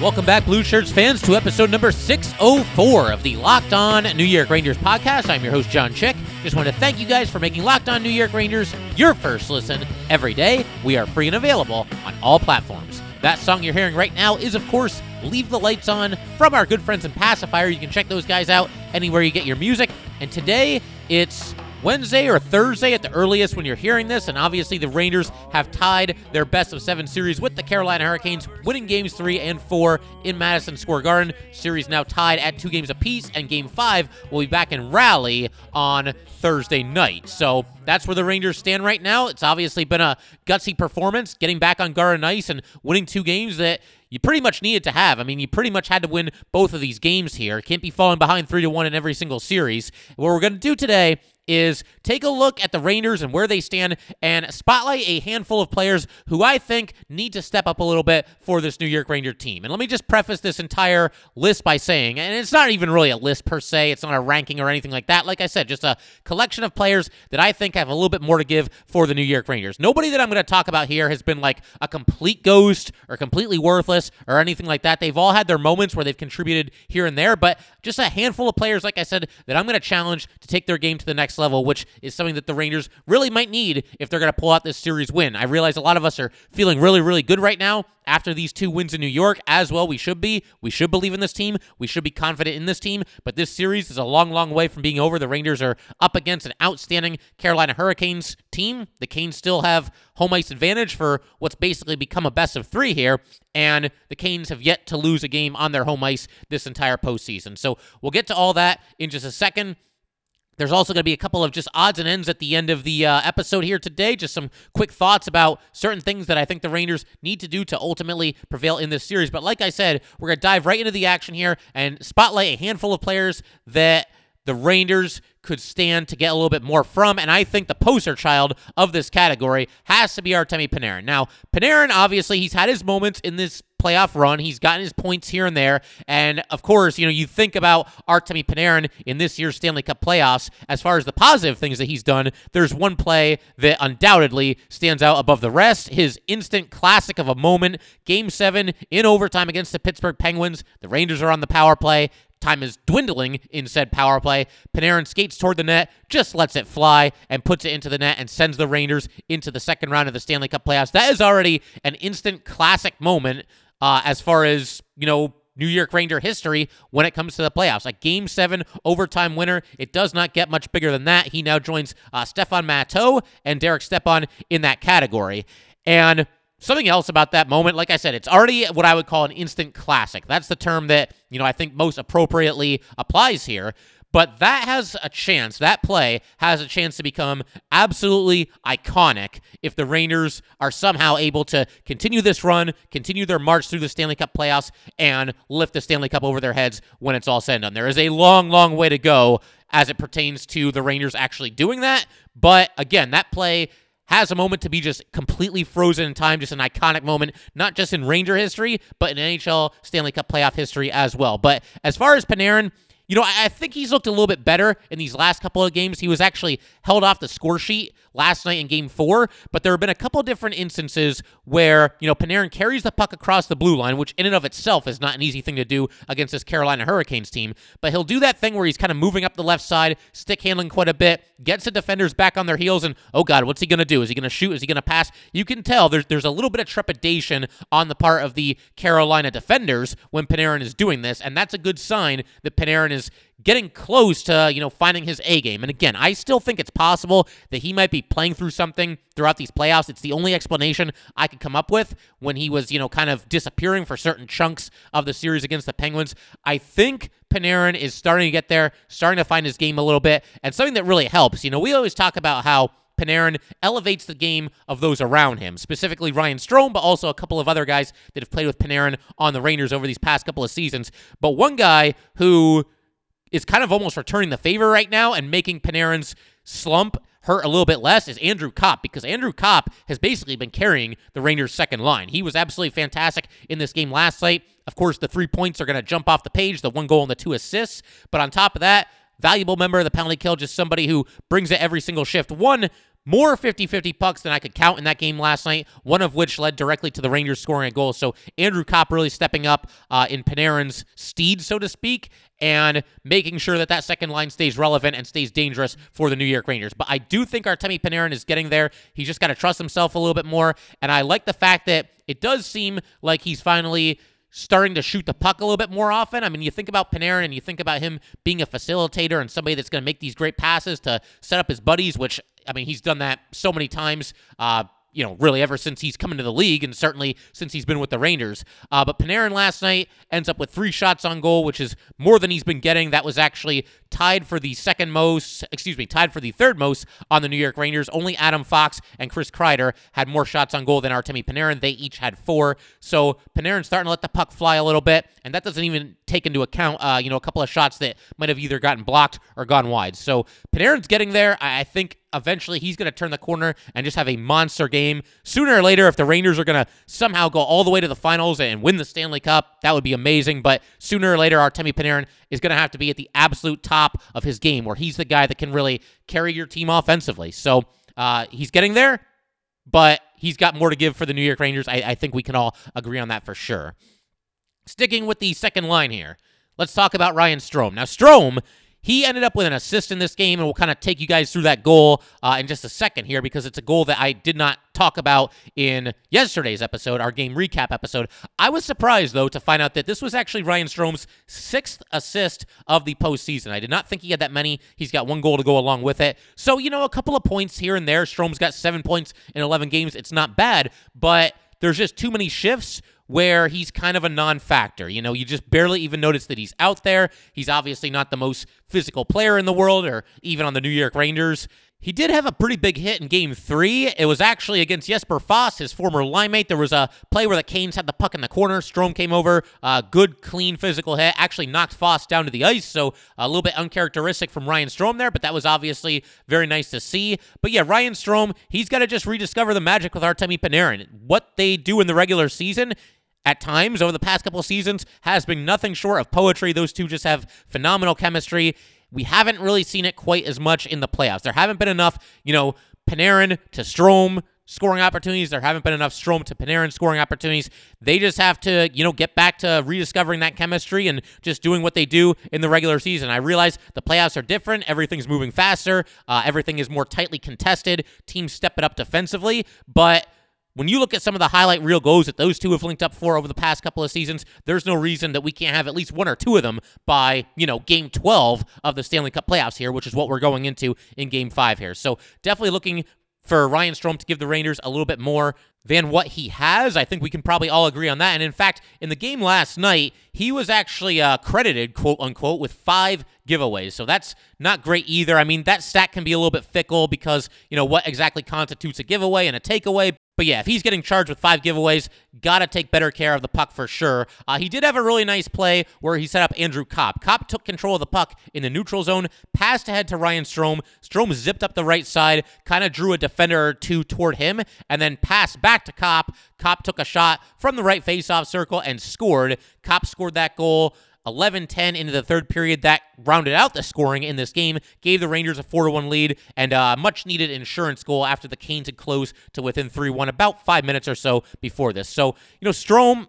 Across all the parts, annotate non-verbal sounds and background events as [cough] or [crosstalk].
Welcome back, Blue Shirts fans, to episode number 604 of the Locked On New York Rangers podcast. I'm your host, John Chick. Just want to thank you guys for making Locked On New York Rangers your first listen every day. We are free and available on all platforms. That song you're hearing right now is, of course, Leave the Lights On from our good friends in Pacifier. You can check those guys out anywhere you get your music. And today, it's Wednesday or Thursday at the earliest when you're hearing this, and obviously the Rangers have tied their best of seven series with the Carolina Hurricanes, winning games three and four in Madison Square Garden. Series now tied at two games apiece, and game five will be back in Raleigh on Thursday night. So that's where the Rangers stand right now. It's obviously been a gutsy performance, getting back on Garden ice and winning two games that you pretty much needed to have. I mean, you pretty much had to win both of these games here. Can't be falling behind three to one in every single series. What we're going to do today is take a look at the Rangers and where they stand and spotlight a handful of players who I think need to step up a little bit for this New York Ranger team. And let me just preface this entire list by saying, and it's not even really a list per se, it's not a ranking or anything like that. Like I said, just a collection of players that I think have a little bit more to give for the New York Rangers. Nobody that I'm going to talk about here has been like a complete ghost or completely worthless or anything like that. They've all had their moments where they've contributed here and there, but just a handful of players, like I said, that I'm going to challenge to take their game to the next level, which is something that the Rangers really might need if they're going to pull out this series win. I realize a lot of us are feeling really, really good right now after these two wins in New York, as well. We should be. We should believe in this team. We should be confident in this team. But this series is a long, long way from being over. The Rangers are up against an outstanding Carolina Hurricanes team. The Canes still have home ice advantage for what's basically become a best of three here. And the Canes have yet to lose a game on their home ice this entire postseason. So we'll get to all that in just a second. There's also going to be a couple of just odds and ends at the end of the uh, episode here today. Just some quick thoughts about certain things that I think the Rangers need to do to ultimately prevail in this series. But like I said, we're going to dive right into the action here and spotlight a handful of players that the Rangers could stand to get a little bit more from. And I think the poster child of this category has to be Artemi Panarin. Now, Panarin, obviously, he's had his moments in this playoff run. He's gotten his points here and there. And of course, you know, you think about Artemi Panarin in this year's Stanley Cup playoffs. As far as the positive things that he's done, there's one play that undoubtedly stands out above the rest. His instant classic of a moment, game seven in overtime against the Pittsburgh Penguins. The Rangers are on the power play. Time is dwindling in said power play. Panarin skates toward the net, just lets it fly, and puts it into the net and sends the Rangers into the second round of the Stanley Cup playoffs. That is already an instant classic moment uh, as far as, you know, New York Ranger history when it comes to the playoffs. A game seven overtime winner. It does not get much bigger than that. He now joins uh, Stefan Matteau and Derek Stepan in that category. And Something else about that moment, like I said, it's already what I would call an instant classic. That's the term that, you know, I think most appropriately applies here. But that has a chance, that play has a chance to become absolutely iconic if the Rangers are somehow able to continue this run, continue their march through the Stanley Cup playoffs, and lift the Stanley Cup over their heads when it's all said and done. There is a long, long way to go as it pertains to the Rangers actually doing that. But again, that play has a moment to be just completely frozen in time, just an iconic moment, not just in Ranger history, but in NHL Stanley Cup playoff history as well. But as far as Panarin, you know, I think he's looked a little bit better in these last couple of games. He was actually held off the score sheet last night in game four, but there have been a couple different instances where, you know, Panarin carries the puck across the blue line, which in and of itself is not an easy thing to do against this Carolina Hurricanes team. But he'll do that thing where he's kind of moving up the left side, stick handling quite a bit, gets the defenders back on their heels, and oh God, what's he going to do? Is he going to shoot? Is he going to pass? You can tell there's, there's a little bit of trepidation on the part of the Carolina defenders when Panarin is doing this, and that's a good sign that Panarin is getting close to, you know, finding his A game. And again, I still think it's possible that he might be playing through something throughout these playoffs. It's the only explanation I could come up with when he was, you know, kind of disappearing for certain chunks of the series against the Penguins. I think Panarin is starting to get there, starting to find his game a little bit, and something that really helps. You know, we always talk about how Panarin elevates the game of those around him, specifically Ryan Strome, but also a couple of other guys that have played with Panarin on the Rangers over these past couple of seasons. But one guy who is kind of almost returning the favor right now and making Panarin's slump hurt a little bit less is Andrew Copp because Andrew Copp has basically been carrying the Rangers' second line. He was absolutely fantastic in this game last night. Of course, the three points are going to jump off the page the one goal and the two assists. But on top of that, valuable member of the penalty kill, just somebody who brings it every single shift. One more 50 50 pucks than I could count in that game last night, one of which led directly to the Rangers scoring a goal. So Andrew Copp really stepping up uh, in Panarin's steed, so to speak, and making sure that that second line stays relevant and stays dangerous for the New York Rangers. But I do think Artemi Panarin is getting there. He's just got to trust himself a little bit more. And I like the fact that it does seem like he's finally starting to shoot the puck a little bit more often. I mean, you think about Panarin and you think about him being a facilitator and somebody that's going to make these great passes to set up his buddies, which, I mean, he's done that so many times. Uh, you know, really ever since he's come into the league and certainly since he's been with the Rangers. Uh, but Panarin last night ends up with three shots on goal, which is more than he's been getting. That was actually tied for the second most, excuse me, tied for the third most on the New York Rangers. Only Adam Fox and Chris Kreider had more shots on goal than Artemi Panarin. They each had four. So Panarin's starting to let the puck fly a little bit, and that doesn't even take into account, uh, you know, a couple of shots that might have either gotten blocked or gone wide. So Panarin's getting there. I think eventually he's going to turn the corner and just have a monster game. Sooner or later, if the Rangers are going to somehow go all the way to the finals and win the Stanley Cup, that would be amazing. But sooner or later, Artemi Panarin is going to have to be at the absolute top of his game, where he's the guy that can really carry your team offensively. So uh, he's getting there, but he's got more to give for the New York Rangers. I, I think we can all agree on that for sure. Sticking with the second line here, let's talk about Ryan Strome. Now, Strome he ended up with an assist in this game, and we'll kind of take you guys through that goal uh, in just a second here because it's a goal that I did not talk about in yesterday's episode, our game recap episode. I was surprised, though, to find out that this was actually Ryan Strome's sixth assist of the postseason. I did not think he had that many. He's got one goal to go along with it. So, you know, a couple of points here and there. Strome's got seven points in 11 games. It's not bad, but there's just too many shifts where he's kind of a non factor. You know, you just barely even notice that he's out there. He's obviously not the most physical player in the world or even on the New York Rangers. He did have a pretty big hit in game three. It was actually against Jesper Fast, his former line mate. There was a play where the Canes had the puck in the corner. Strome came over, uh, good, clean physical hit, actually knocked Fast down to the ice. So a little bit uncharacteristic from Ryan Strome there, but that was obviously very nice to see. But yeah, Ryan Strome, he's got to just rediscover the magic with Artemi Panarin. What they do in the regular season at times over the past couple seasons has been nothing short of poetry. Those two just have phenomenal chemistry. We haven't really seen it quite as much in the playoffs. There haven't been enough, you know, Panarin to Strome scoring opportunities. There haven't been enough Strome to Panarin scoring opportunities. They just have to, you know, get back to rediscovering that chemistry and just doing what they do in the regular season. I realize the playoffs are different. Everything's moving faster. Uh, everything is more tightly contested. Teams step it up defensively, but when you look at some of the highlight reel goals that those two have linked up for over the past couple of seasons, there's no reason that we can't have at least one or two of them by, you know, game 12 of the Stanley Cup playoffs here, which is what we're going into in game five here. So definitely looking for Ryan Strome to give the Rangers a little bit more than what he has. I think we can probably all agree on that. And in fact, in the game last night, he was actually uh, credited, quote unquote, with five giveaways. So that's not great either. I mean, that stat can be a little bit fickle because, you know, what exactly constitutes a giveaway and a takeaway. But yeah, if he's getting charged with five giveaways, got to take better care of the puck for sure. Uh, he did have a really nice play where he set up Andrew Copp. Copp took control of the puck in the neutral zone, passed ahead to Ryan Strome. Strome zipped up the right side, kind of drew a defender or two toward him, and then passed back to Copp. Copp took a shot from the right faceoff circle and scored. Copp scored that goal. 11 10 into the third period. That rounded out the scoring in this game, gave the Rangers a 4 1 lead, and a much needed insurance goal after the Canes had closed to within 3 1 about five minutes or so before this. So, you know, Strome.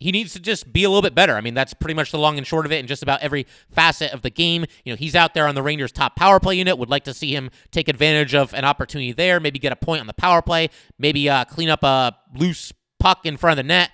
He needs to just be a little bit better. I mean, that's pretty much the long and short of it in just about every facet of the game. You know, he's out there on the Rangers' top power play unit. Would like to see him take advantage of an opportunity there, maybe get a point on the power play, maybe uh, clean up a loose puck in front of the net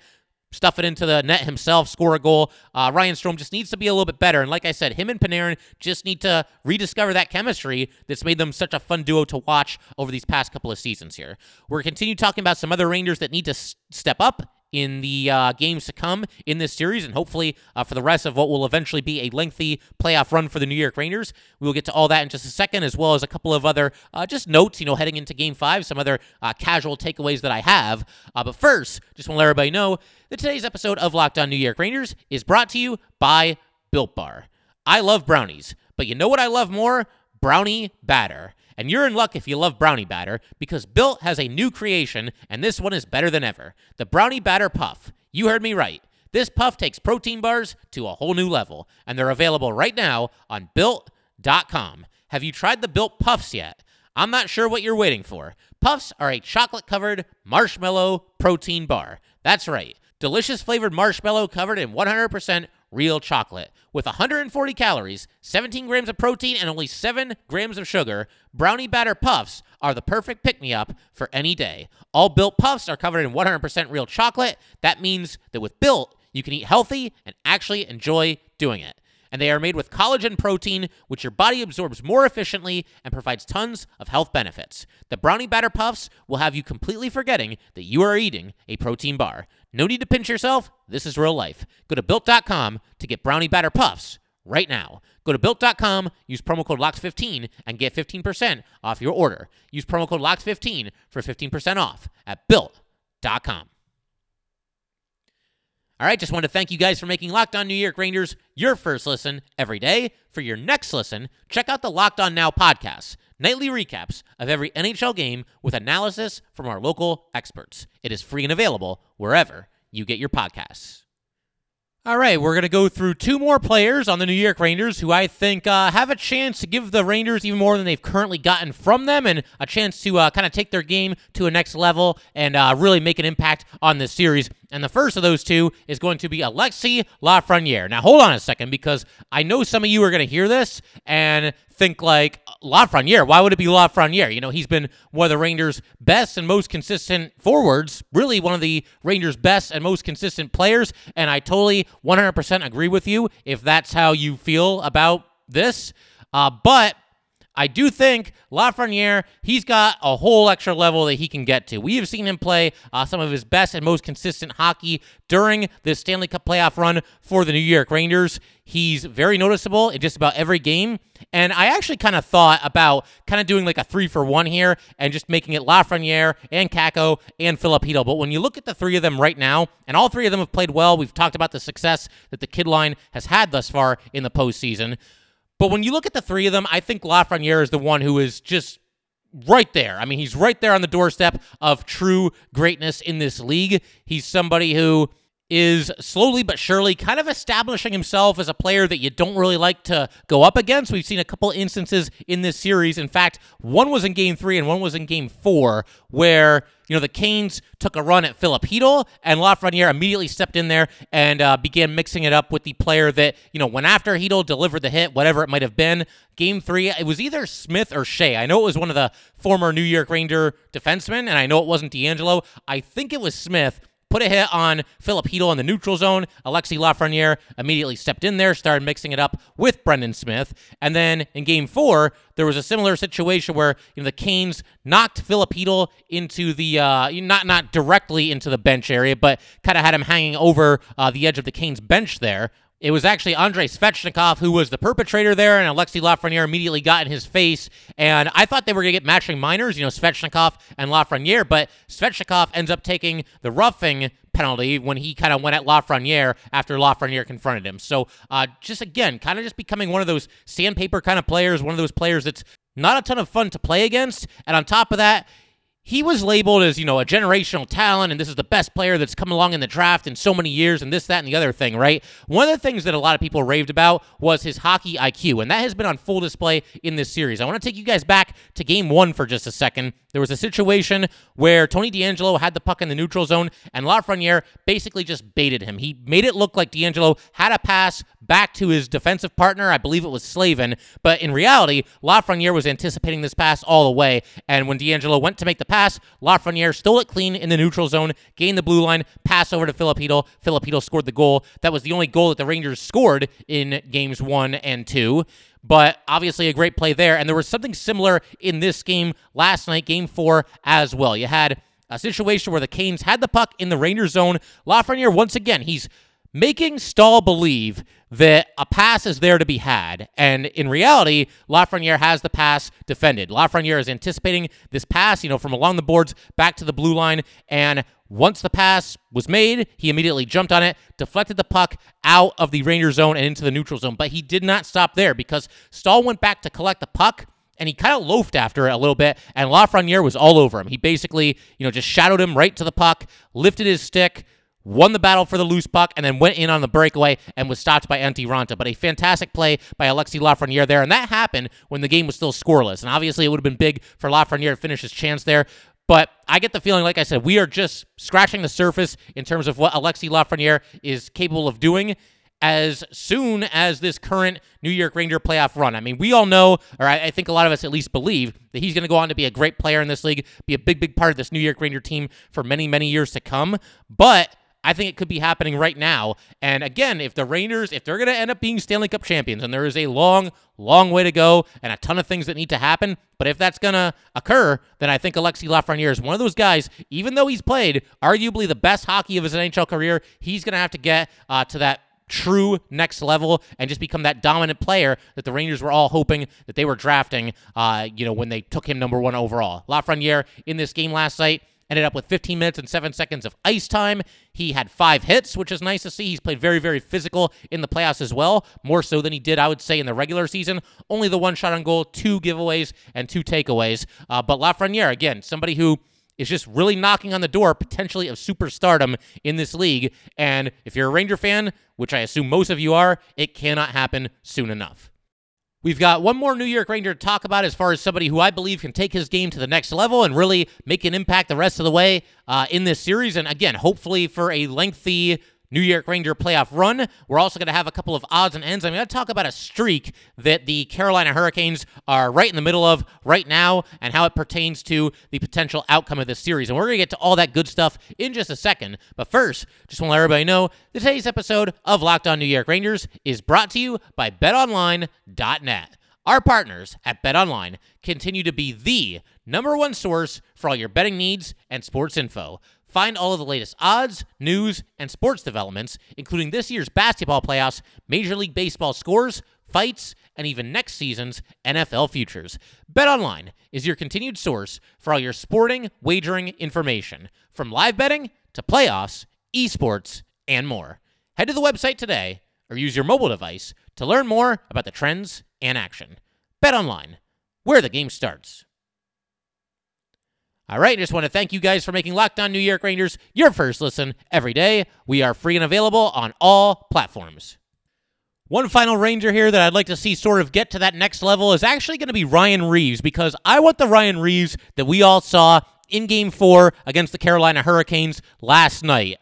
stuff it into the net himself, score a goal. Uh, Ryan Strome just needs to be a little bit better. And like I said, him and Panarin just need to rediscover that chemistry that's made them such a fun duo to watch over these past couple of seasons here. We're continue talking about some other Rangers that need to s- step up in the uh, games to come in this series, and hopefully uh, for the rest of what will eventually be a lengthy playoff run for the New York Rangers. We will get to all that in just a second, as well as a couple of other uh, just notes, you know, heading into Game Five, some other uh, casual takeaways that I have. Uh, but first, just want to let everybody know that today's episode of Locked On New York Rangers is brought to you by Built Bar. I love brownies, but you know what I love more? Brownie batter. And you're in luck if you love brownie batter because Built has a new creation, and this one is better than ever the Brownie Batter Puff. You heard me right. This puff takes protein bars to a whole new level, and they're available right now on built.com. Have you tried the Built Puffs yet? I'm not sure what you're waiting for. Puffs are a chocolate covered marshmallow protein bar. That's right. Delicious flavored marshmallow covered in 100% real chocolate. With 140 calories, 17 grams of protein, and only 7 grams of sugar, Brownie Batter Puffs are the perfect pick me up for any day. All built puffs are covered in 100% real chocolate. That means that with built, you can eat healthy and actually enjoy doing it. And they are made with collagen protein, which your body absorbs more efficiently and provides tons of health benefits. The Brownie Batter Puffs will have you completely forgetting that you are eating a protein bar. No need to pinch yourself. This is real life. Go to built.com to get Brownie Batter Puffs right now. Go to built.com, use promo code LOCKS15 and get 15% off your order. Use promo code LOCKS15 for 15% off at built.com. All right, just want to thank you guys for making Locked On New York Rangers your first listen every day. For your next listen, check out the Locked On Now podcast, nightly recaps of every NHL game with analysis from our local experts. It is free and available wherever you get your podcasts. All right, we're going to go through two more players on the New York Rangers who I think uh, have a chance to give the Rangers even more than they've currently gotten from them and a chance to uh, kind of take their game to a next level and uh, really make an impact on this series. And the first of those two is going to be Alexi Lafreniere. Now, hold on a second because I know some of you are going to hear this and think like Lafreniere. Why would it be Lafreniere? You know, he's been one of the Rangers' best and most consistent forwards, really one of the Rangers' best and most consistent players. And I totally 100% agree with you if that's how you feel about this. Uh, but I do think Lafreniere, he's got a whole extra level that he can get to. We have seen him play uh, some of his best and most consistent hockey during this Stanley Cup playoff run for the New York Rangers. He's very noticeable in just about every game. And I actually kind of thought about kind of doing like a three for one here and just making it Lafreniere and Kakko and Filipino. But when you look at the three of them right now, and all three of them have played well, we've talked about the success that the kid line has had thus far in the postseason. But when you look at the three of them, I think Lafreniere is the one who is just right there. I mean, he's right there on the doorstep of true greatness in this league. He's somebody who is slowly but surely kind of establishing himself as a player that you don't really like to go up against. We've seen a couple instances in this series. In fact, one was in game three and one was in game four, where you know the Canes took a run at Chytil, and Lafreniere immediately stepped in there and uh, began mixing it up with the player that you know went after Chytil, delivered the hit, whatever it might have been. Game three, it was either Smith or Skjei. I know it was one of the former New York Ranger defensemen, and I know it wasn't DeAngelo. I think it was Smith put a hit on Filip Chytil in the neutral zone. Alexi Lafreniere immediately stepped in there, started mixing it up with Brendan Smith. And then in game four, there was a similar situation where you know the Canes knocked Filip Chytil into the uh, not not directly into the bench area, but kind of had him hanging over uh, the edge of the Canes bench there. It was actually Andrei Svechnikov who was the perpetrator there, and Alexi Lafreniere immediately got in his face. And I thought they were going to get matching minors, you know, Svechnikov and Lafreniere, but Svechnikov ends up taking the roughing penalty when he kind of went at Lafreniere after Lafreniere confronted him. So uh, just again, kind of just becoming one of those sandpaper kind of players, one of those players that's not a ton of fun to play against. And on top of that, he was labeled as, you know, a generational talent and this is the best player that's come along in the draft in so many years and this, that, and the other thing, right? One of the things that a lot of people raved about was his hockey IQ, and that has been on full display in this series. I want to take you guys back to game one for just a second. There was a situation where Tony DeAngelo had the puck in the neutral zone, and Lafreniere basically just baited him. He made it look like DeAngelo had a pass back to his defensive partner. I believe it was Slavin, but in reality, Lafreniere was anticipating this pass all the way, and when DeAngelo went to make the pass, Lafreniere stole it clean in the neutral zone, gained the blue line, pass over to Filipino. Filipino scored the goal. That was the only goal that the Rangers scored in games one and two but obviously a great play there. And there was something similar in this game last night, game four as well. You had a situation where the Canes had the puck in the Ranger zone. Lafreniere, once again, he's making Staal believe that a pass is there to be had. And in reality, Lafreniere has the pass defended. Lafreniere is anticipating this pass, you know, from along the boards back to the blue line. And once the pass was made, he immediately jumped on it, deflected the puck out of the Ranger zone and into the neutral zone. But he did not stop there because Staal went back to collect the puck and he kind of loafed after it a little bit, and Lafreniere was all over him. He basically, you know, just shadowed him right to the puck, lifted his stick, won the battle for the loose puck, and then went in on the breakaway and was stopped by Antti Raanta. But a fantastic play by Alexi Lafreniere there, and that happened when the game was still scoreless. And obviously, it would have been big for Lafreniere to finish his chance there. But I get the feeling, like I said, we are just scratching the surface in terms of what Alexi Lafreniere is capable of doing as soon as this current New York Ranger playoff run. I mean, we all know, or I think a lot of us at least believe, that he's going to go on to be a great player in this league, be a big, big part of this New York Ranger team for many, many years to come. But I think it could be happening right now. And again, if the Rangers, if they're going to end up being Stanley Cup champions, and there is a long, long way to go and a ton of things that need to happen, but if that's going to occur, then I think Alexi Lafreniere is one of those guys, even though he's played arguably the best hockey of his NHL career, he's going to have to get uh, to that true next level and just become that dominant player that the Rangers were all hoping that they were drafting, uh, you know, when they took him number one overall. Lafreniere in this game last night ended up with 15 minutes and 7 seconds of ice time. He had five hits, which is nice to see. He's played very, very physical in the playoffs as well, more so than he did, I would say, in the regular season. Only the one shot on goal, two giveaways, and two takeaways. Uh, but Lafreniere, again, somebody who is just really knocking on the door potentially of superstardom in this league. And if you're a Ranger fan, which I assume most of you are, it cannot happen soon enough. We've got one more New York Ranger to talk about as far as somebody who I believe can take his game to the next level and really make an impact the rest of the way uh, in this series. And again, hopefully for a lengthy New York Ranger playoff run. We're also going to have a couple of odds and ends. I'm going to talk about a streak that the Carolina Hurricanes are right in the middle of right now and how it pertains to the potential outcome of this series. And we're going to get to all that good stuff in just a second. But first, just want to let everybody know today's episode of Locked On New York Rangers is brought to you by BetOnline.net. Our partners at BetOnline continue to be the number one source for all your betting needs and sports info. Find all of the latest odds, news, and sports developments, including this year's basketball playoffs, Major League Baseball scores, fights, and even next season's NFL futures. BetOnline is your continued source for all your sporting wagering information, from live betting to playoffs, esports, and more. Head to the website today or use your mobile device to learn more about the trends and action. BetOnline, where the game starts. All right, I just want to thank you guys for making Locked On New York Rangers your first listen every day. We are free and available on all platforms. One final Ranger here that I'd like to see sort of get to that next level is actually going to be Ryan Reaves because I want the Ryan Reaves that we all saw in game four against the Carolina Hurricanes last night.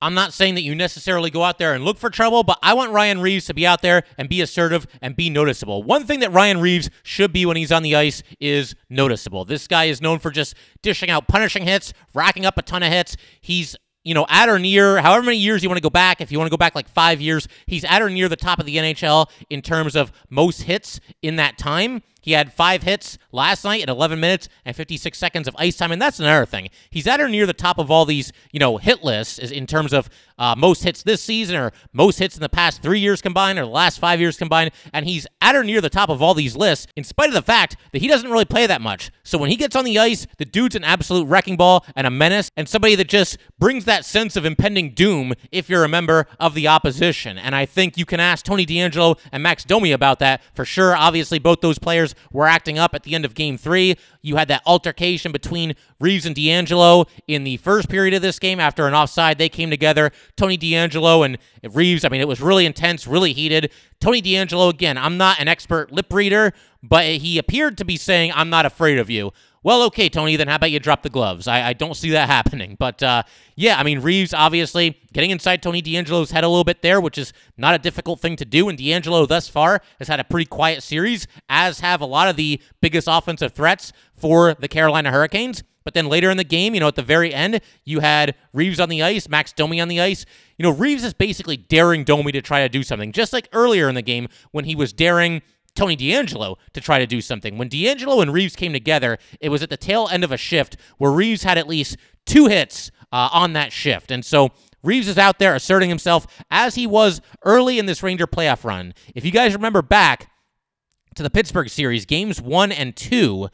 I'm not saying that you necessarily go out there and look for trouble, but I want Ryan Reaves to be out there and be assertive and be noticeable. One thing that Ryan Reaves should be when he's on the ice is noticeable. This guy is known for just dishing out punishing hits, racking up a ton of hits. He's you know, at or near, however many years you want to go back, if you want to go back like five years, he's at or near the top of the NHL in terms of most hits in that time. He had five hits last night at 11 minutes and 56 seconds of ice time, and that's another thing. He's at or near the top of all these, you know, hit lists in terms of uh, most hits this season or most hits in the past three years combined or the last five years combined, and he's at or near the top of all these lists in spite of the fact that he doesn't really play that much. So when he gets on the ice, the dude's an absolute wrecking ball and a menace and somebody that just brings that sense of impending doom if you're a member of the opposition. And I think you can ask Tony DeAngelo and Max Domi about that for sure. Obviously, both those players were acting up at the end of game three. You had that altercation between Reaves and DeAngelo in the first period of this game after an offside. They came together. Tony DeAngelo and Reaves, I mean, it was really intense, really heated. Tony DeAngelo, again, I'm not an expert lip reader, but he appeared to be saying, I'm not afraid of you. Well, okay, Tony, then how about you drop the gloves? I, I don't see that [laughs] happening. But uh, yeah, I mean, Reaves obviously getting inside Tony DeAngelo's head a little bit there, which is not a difficult thing to do. And DeAngelo thus far has had a pretty quiet series, as have a lot of the biggest offensive threats for the Carolina Hurricanes. But then later in the game, you know, at the very end, you had Reaves on the ice, Max Domi on the ice. You know, Reaves is basically daring Domi to try to do something, just like earlier in the game when he was daring Tony DeAngelo to try to do something. When DeAngelo and Reaves came together, it was at the tail end of a shift where Reaves had at least two hits uh, on that shift. And so Reaves is out there asserting himself as he was early in this Ranger playoff run. If you guys remember back to the Pittsburgh series, games one and two,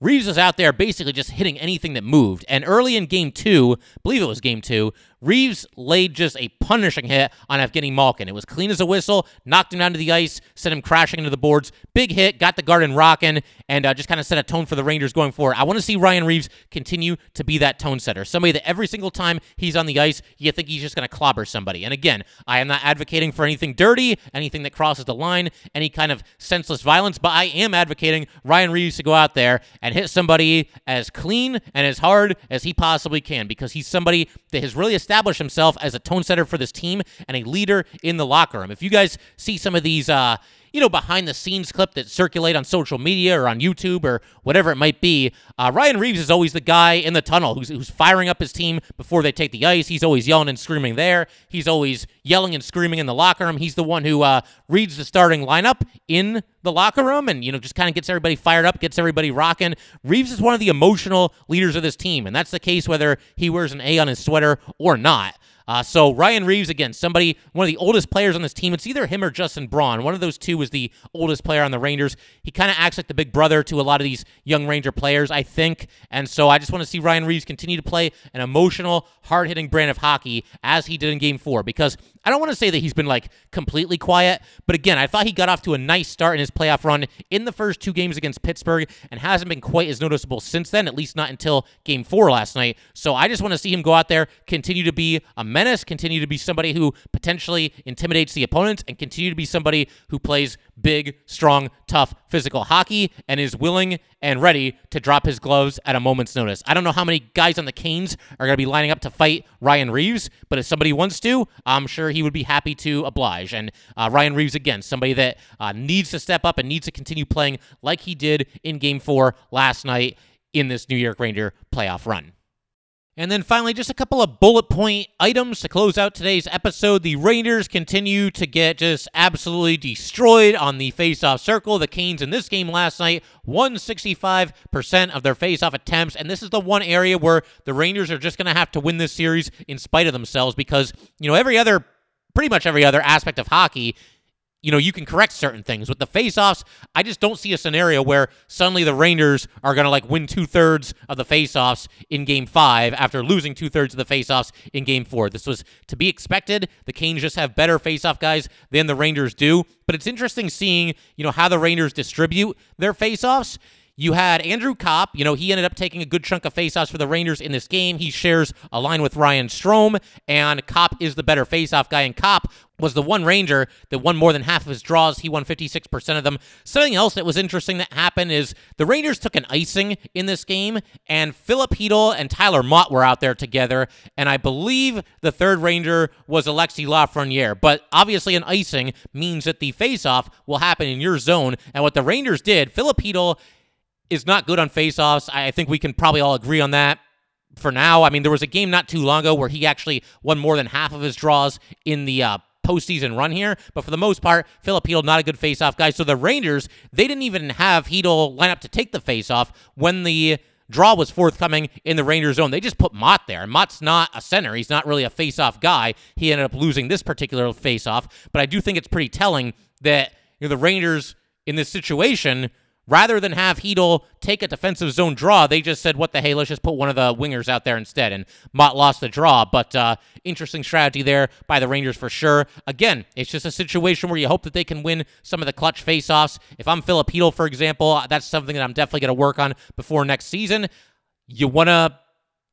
Reaves was out there basically just hitting anything that moved. And early in game two, I believe it was game two, Reaves laid just a punishing hit on Evgeny Malkin. It was clean as a whistle, knocked him down to the ice, sent him crashing into the boards. Big hit, got the garden rocking, and uh, just kind of set a tone for the Rangers going forward. I want to see Ryan Reaves continue to be that tone setter. Somebody that every single time he's on the ice, you think he's just going to clobber somebody. And again, I am not advocating for anything dirty, anything that crosses the line, any kind of senseless violence, but I am advocating Ryan Reaves to go out there and hit somebody as clean and as hard as he possibly can because he's somebody that has really established establish himself as a tone setter for this team and a leader in the locker room. If you guys see some of these, uh, you know, behind the scenes clip that circulate on social media or on YouTube or whatever it might be, uh, Ryan Reaves is always the guy in the tunnel who's, who's firing up his team before they take the ice. He's always yelling and screaming there. He's always yelling and screaming in the locker room. He's the one who uh, reads the starting lineup in the locker room and, you know, just kind of gets everybody fired up, gets everybody rocking. Reaves is one of the emotional leaders of this team, and that's the case whether he wears an A on his sweater or not. Uh, so Ryan Reaves again, somebody one of the oldest players on this team. It's either him or Justin Braun. One of those two is the oldest player on the Rangers. He kind of acts like the big brother to a lot of these young Ranger players, I think. And so I just want to see Ryan Reaves continue to play an emotional, hard hitting brand of hockey as he did in Game Four. Because I don't want to say that he's been like completely quiet, but again, I thought he got off to a nice start in his playoff run in the first two games against Pittsburgh and hasn't been quite as noticeable since then, at least not until game four last night. So I just want to see him go out there, continue to be a menace, continue to be somebody who potentially intimidates the opponents, and continue to be somebody who plays big, strong, tough, physical hockey and is willing and ready to drop his gloves at a moment's notice. I don't know how many guys on the Canes are going to be lining up to fight Ryan Reaves, but if somebody wants to, I'm sure he would be happy to oblige. And uh, Ryan Reaves, again, somebody that uh, needs to step up and needs to continue playing like he did in game four last night in this New York Ranger playoff run. And then finally, just a couple of bullet point items to close out today's episode. The Rangers continue to get just absolutely destroyed on the faceoff circle. The Canes in this game last night won 65% of their faceoff attempts. And this is the one area where the Rangers are just going to have to win this series in spite of themselves because, you know, every other pretty much every other aspect of hockey, you know, you can correct certain things. With the faceoffs, I just don't see a scenario where suddenly the Rangers are going to like win two thirds of the faceoffs in game five after losing two thirds of the faceoffs in game four. This was to be expected. The Canes just have better faceoff guys than the Rangers do. But it's interesting seeing, you know, how the Rangers distribute their faceoffs. You had Andrew Copp. You know, he ended up taking a good chunk of faceoffs for the Rangers in this game. He shares a line with Ryan Strome, and Copp is the better faceoff guy. And Copp was the one Ranger that won more than half of his draws. He won 56% of them. Something else that was interesting that happened is the Rangers took an icing in this game, and Filip Chytil and Tyler Motte were out there together. And I believe the third Ranger was Alexi Lafreniere. But obviously, an icing means that the faceoff will happen in your zone. And what the Rangers did, Filip Chytil is not good on faceoffs. I think we can probably all agree on that for now. I mean, there was a game not too long ago where he actually won more than half of his draws in the uh, postseason run here. But for the most part, Filip Chytil, not a good faceoff guy. So the Rangers, they didn't even have Chytil line up to take the faceoff when the draw was forthcoming in the Rangers zone. They just put Motte there. And Motte's not a center. He's not really a faceoff guy. He ended up losing this particular faceoff. But I do think it's pretty telling that you know, the Rangers in this situation – Rather than have Chytil take a defensive zone draw, they just said, what the hey, let's just put one of the wingers out there instead. And Motte lost the draw. But uh, interesting strategy there by the Rangers for sure. Again, it's just a situation where you hope that they can win some of the clutch faceoffs. If I'm Filip Chytil, for example, that's something that I'm definitely going to work on before next season. You want to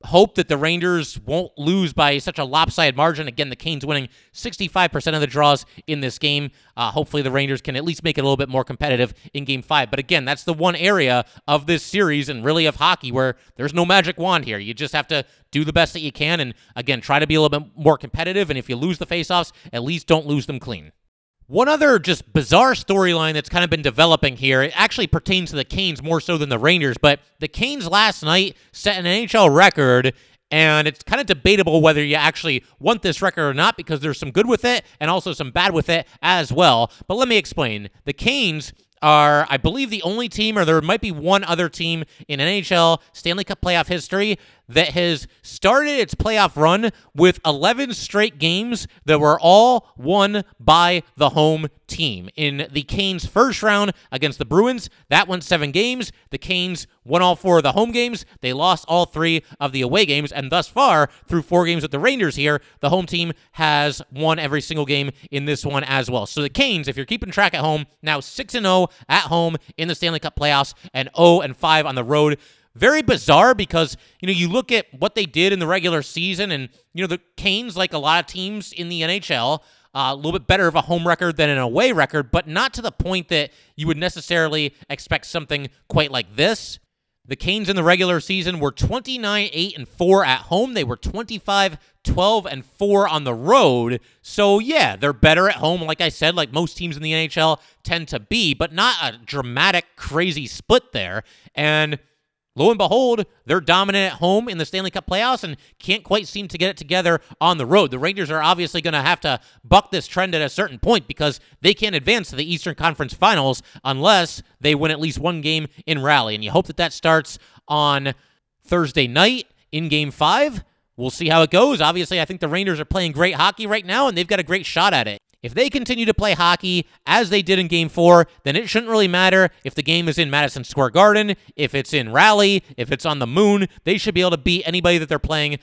hope that the Rangers won't lose by such a lopsided margin. Again, the Canes winning 65% of the draws in this game. Uh, hopefully, the Rangers can at least make it a little bit more competitive in game five. But again, that's the one area of this series and really of hockey where there's no magic wand here. You just have to do the best that you can. And again, try to be a little bit more competitive. And if you lose the faceoffs, at least don't lose them clean. One other just bizarre storyline that's kind of been developing here, it actually pertains to the Canes more so than the Rangers, but the Canes last night set an NHL record, and it's kind of debatable whether you actually want this record or not because there's some good with it and also some bad with it as well. But let me explain. The Canes are, I believe, the only team, or there might be one other team in NHL Stanley Cup playoff history that has started its playoff run with 11 straight games that were all won by the home team. In the Canes' first round against the Bruins, that went seven games. The Canes won all four of the home games. They lost all three of the away games. And thus far, through four games with the Rangers here, the home team has won every single game in this one as well. So the Canes, if you're keeping track at home, now 6 0 at home in the Stanley Cup playoffs and 0 and 5 on the road very bizarre because you know you look at what they did in the regular season and you know the Canes like a lot of teams in the NHL uh, a little bit better of a home record than an away record but not to the point that you would necessarily expect something quite like this. The Canes in the regular season were 29 8 and 4 at home. They were 25 12 and 4 on the road. So yeah they're better at home like I said like most teams in the NHL tend to be but not a dramatic crazy split there. And Lo and behold, they're dominant at home in the Stanley Cup playoffs and can't quite seem to get it together on the road. The Rangers are obviously going to have to buck this trend at a certain point because they can't advance to the Eastern Conference Finals unless they win at least one game in Raleigh. And you hope that that starts on Thursday night in game five. We'll see how it goes. Obviously, I think the Rangers are playing great hockey right now, and they've got a great shot at it. If they continue to play hockey as they did in game four, then it shouldn't really matter if the game is in Madison Square Garden, if it's in Raleigh, if it's on the moon. They should be able to beat anybody that they're playing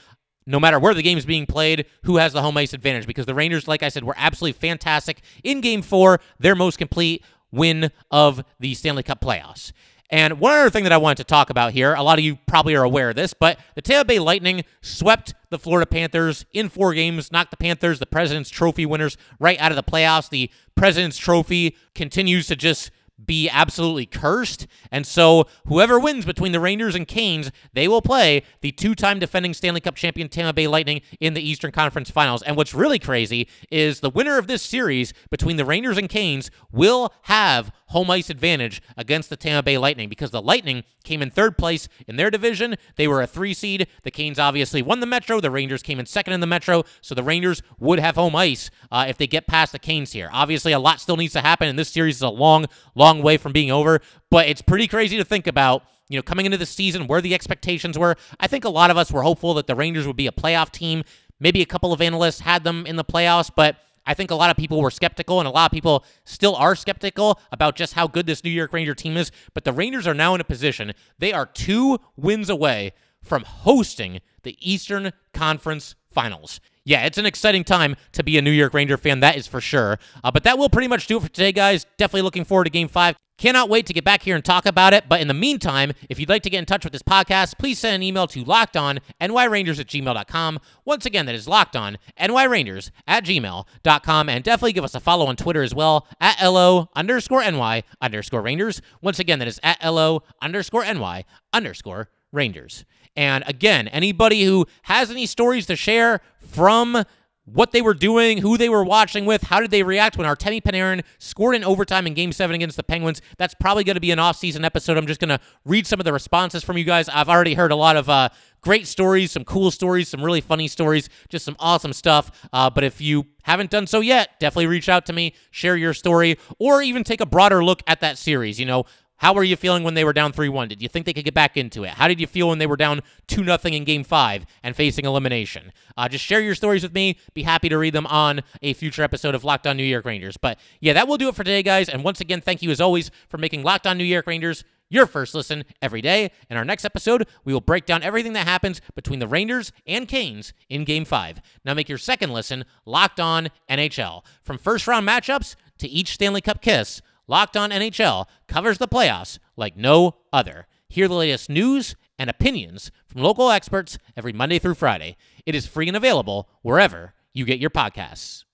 no matter where the game is being played, who has the home ice advantage. Because the Rangers, like I said, were absolutely fantastic in game four, their most complete win of the Stanley Cup playoffs. And one other thing that I wanted to talk about here, a lot of you probably are aware of this, but the Tampa Bay Lightning swept the Florida Panthers in four games, knocked the Panthers, the President's Trophy winners, right out of the playoffs. The President's Trophy continues to just be absolutely cursed. And so, whoever wins between the Rangers and Canes, they will play the two time defending Stanley Cup champion Tampa Bay Lightning in the Eastern Conference Finals. And what's really crazy is the winner of this series between the Rangers and Canes will have home ice advantage against the Tampa Bay Lightning because the Lightning came in third place in their division. They were a three seed. The Canes obviously won the Metro. The Rangers came in second in the Metro. So the Rangers would have home ice uh, if they get past the Canes here. Obviously, a lot still needs to happen, and this series is a long, long way from being over. But it's pretty crazy to think about you know, coming into the season, where the expectations were. I think a lot of us were hopeful that the Rangers would be a playoff team. Maybe a couple of analysts had them in the playoffs, but I think a lot of people were skeptical, and a lot of people still are skeptical about just how good this New York Ranger team is. But the Rangers are now in a position, they are two wins away from hosting the Eastern Conference Finals. Yeah, it's an exciting time to be a New York Ranger fan, that is for sure. Uh, but that will pretty much do it for today, guys. Definitely looking forward to game five. Cannot wait to get back here and talk about it. But in the meantime, if you'd like to get in touch with this podcast, please send an email to lockedonnyrangers at gmail.com. Once again, that is lockedonnyrangers at gmail.com. And definitely give us a follow on Twitter as well at LO underscore NY underscore Rangers. Once again, that is at LO underscore NY underscore Rangers. And again, anybody who has any stories to share from what they were doing, who they were watching with, how did they react when Artemi Panarin scored in overtime in Game 7 against the Penguins. That's probably going to be an off-season episode. I'm just going to read some of the responses from you guys. I've already heard a lot of uh, great stories, some cool stories, some really funny stories, just some awesome stuff. Uh, but if you haven't done so yet, definitely reach out to me, share your story, or even take a broader look at that series. You know, how were you feeling when they were down 3 1? Did you think they could get back into it? How did you feel when they were down 2 0 in game five and facing elimination? Uh, just share your stories with me. Be happy to read them on a future episode of Locked On New York Rangers. But yeah, that will do it for today, guys. And once again, thank you as always for making Locked On New York Rangers your first listen every day. In our next episode, we will break down everything that happens between the Rangers and Canes in Game 5. Now make your second listen Locked On NHL. From first round matchups to each Stanley Cup kiss, Locked On NHL covers the playoffs like no other. Hear the latest news and opinions from local experts every Monday through Friday. It is free and available wherever you get your podcasts.